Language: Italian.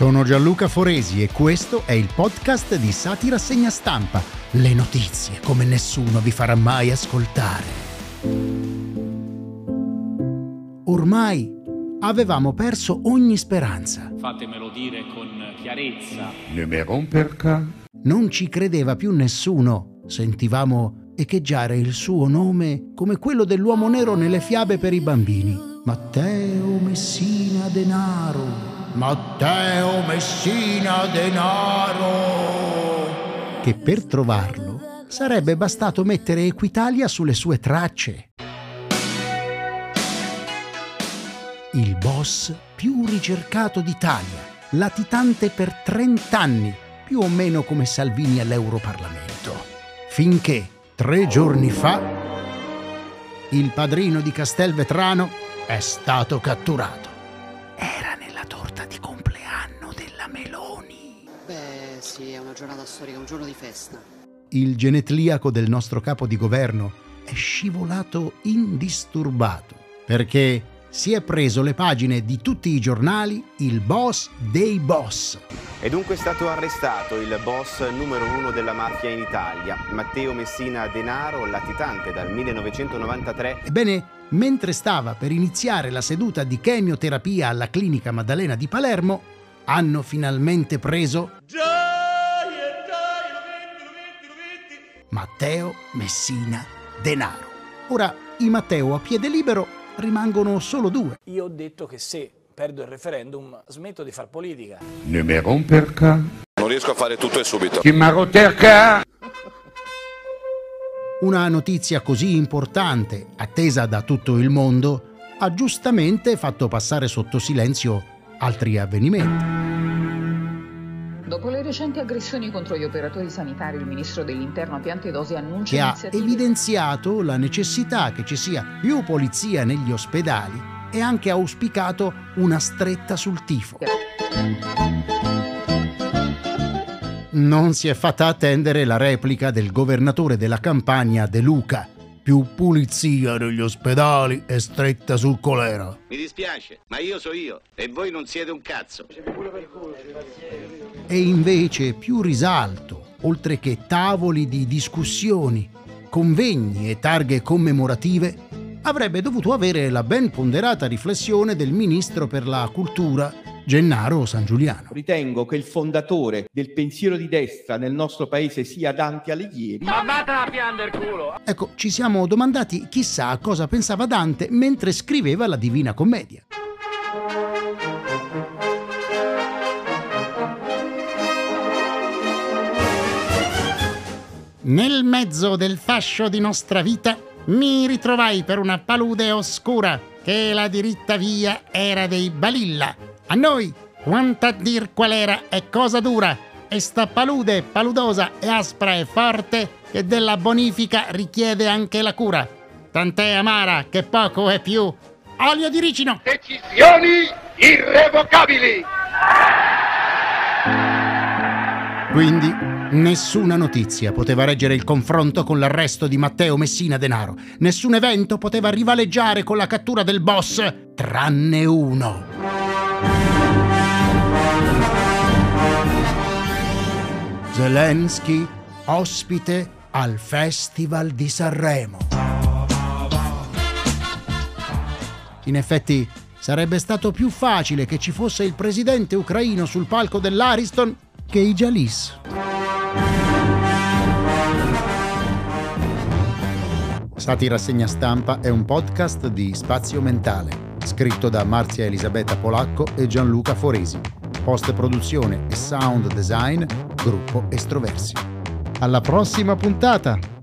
Sono Gianluca Foresi e questo è il podcast di Satira Segna Stampa. Le notizie come nessuno vi farà mai ascoltare. Ormai avevamo perso ogni speranza. Fatemelo dire con chiarezza. Ne me romperca. Non ci credeva più nessuno. Sentivamo echeggiare il suo nome come quello dell'uomo nero nelle fiabe per i bambini. Matteo Messina Denaro. Matteo Messina Denaro. Che per trovarlo sarebbe bastato mettere Equitalia sulle sue tracce. Il boss più ricercato d'Italia, latitante per 30 anni, più o meno come Salvini all'Europarlamento. Finché, tre giorni fa, il padrino di Castelvetrano è stato catturato. Una giornata storica, un giorno di festa. Il genetliaco del nostro capo di governo è scivolato indisturbato perché si è preso le pagine di tutti i giornali il boss dei boss. È dunque stato arrestato il boss numero uno della mafia in Italia, Matteo Messina Denaro, latitante dal 1993. Ebbene, mentre stava per iniziare la seduta di chemioterapia alla clinica Maddalena di Palermo, hanno finalmente preso Matteo Messina Denaro. Ora, i Matteo a piede libero rimangono solo due. Io ho detto che se perdo il referendum smetto di far politica. Ne me romperca. Non riesco a fare tutto e subito. Chi m'arroterca. Una notizia così importante, attesa da tutto il mondo, ha giustamente fatto passare sotto silenzio altri avvenimenti. Dopo le recenti aggressioni contro gli operatori sanitari, il ministro dell'Interno a Piantedosi annuncia che ha evidenziato la necessità che ci sia più polizia negli ospedali e anche auspicato una stretta sul tifo. Non si è fatta attendere la replica del governatore della campagna De Luca. Più pulizia negli ospedali e stretta sul colera. Mi dispiace, ma io so io e voi non siete un cazzo. E invece più risalto, oltre che tavoli di discussioni, convegni e targhe commemorative, avrebbe dovuto avere la ben ponderata riflessione del ministro per la cultura Gennaro San Giuliano. Ritengo che il fondatore del pensiero di destra nel nostro paese sia Dante Alighieri. Ma vattene a piangere culo! Ecco, ci siamo domandati chissà cosa pensava Dante mentre scriveva la Divina Commedia. Nel mezzo del fascio di nostra vita mi ritrovai per una palude oscura che la diritta via era dei Balilla. A noi, quanto a dir qual era è cosa dura, e sta palude, paludosa e aspra e forte che della bonifica richiede anche la cura. Tant'è amara che poco è più. Olio di ricino! Decisioni irrevocabili! Quindi nessuna notizia poteva reggere il confronto con l'arresto di Matteo Messina Denaro. Nessun evento poteva rivaleggiare con la cattura del boss, tranne uno. Zelensky, ospite al Festival di Sanremo. In effetti, sarebbe stato più facile che ci fosse il presidente ucraino sul palco dell'Ariston che i Jalis. Satira Segna Stampa è un podcast di Spazio Mentale, scritto da Marzia Elisabetta Polacco e Gianluca Foresi. Post produzione e sound design, gruppo Estroversi. Alla prossima puntata!